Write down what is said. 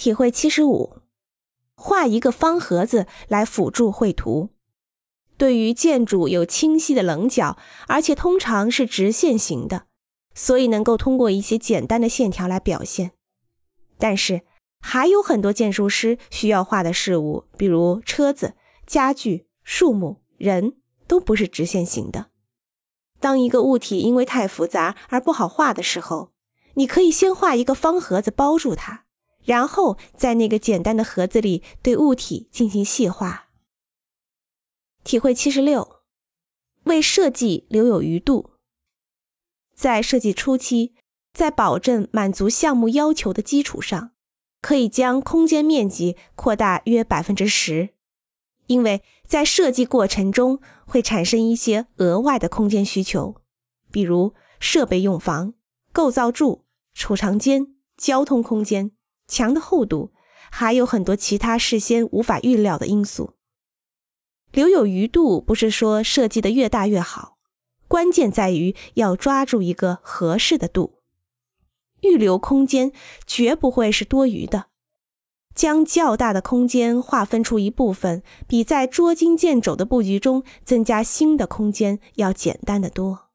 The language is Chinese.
体会七十五，画一个方盒子来辅助绘图。对于建筑有清晰的棱角，而且通常是直线型的，所以能够通过一些简单的线条来表现。但是还有很多建筑师需要画的事物，比如车子、家具、树木、人都不是直线型的。当一个物体因为太复杂而不好画的时候，你可以先画一个方盒子包住它。然后在那个简单的盒子里对物体进行细化。体会七十六，为设计留有余度。在设计初期，在保证满足项目要求的基础上，可以将空间面积扩大约百分之十，因为在设计过程中会产生一些额外的空间需求，比如设备用房、构造柱、储藏间、交通空间。墙的厚度，还有很多其他事先无法预料的因素。留有余度，不是说设计的越大越好，关键在于要抓住一个合适的度。预留空间绝不会是多余的，将较大的空间划分出一部分，比在捉襟见肘的布局中增加新的空间要简单的多。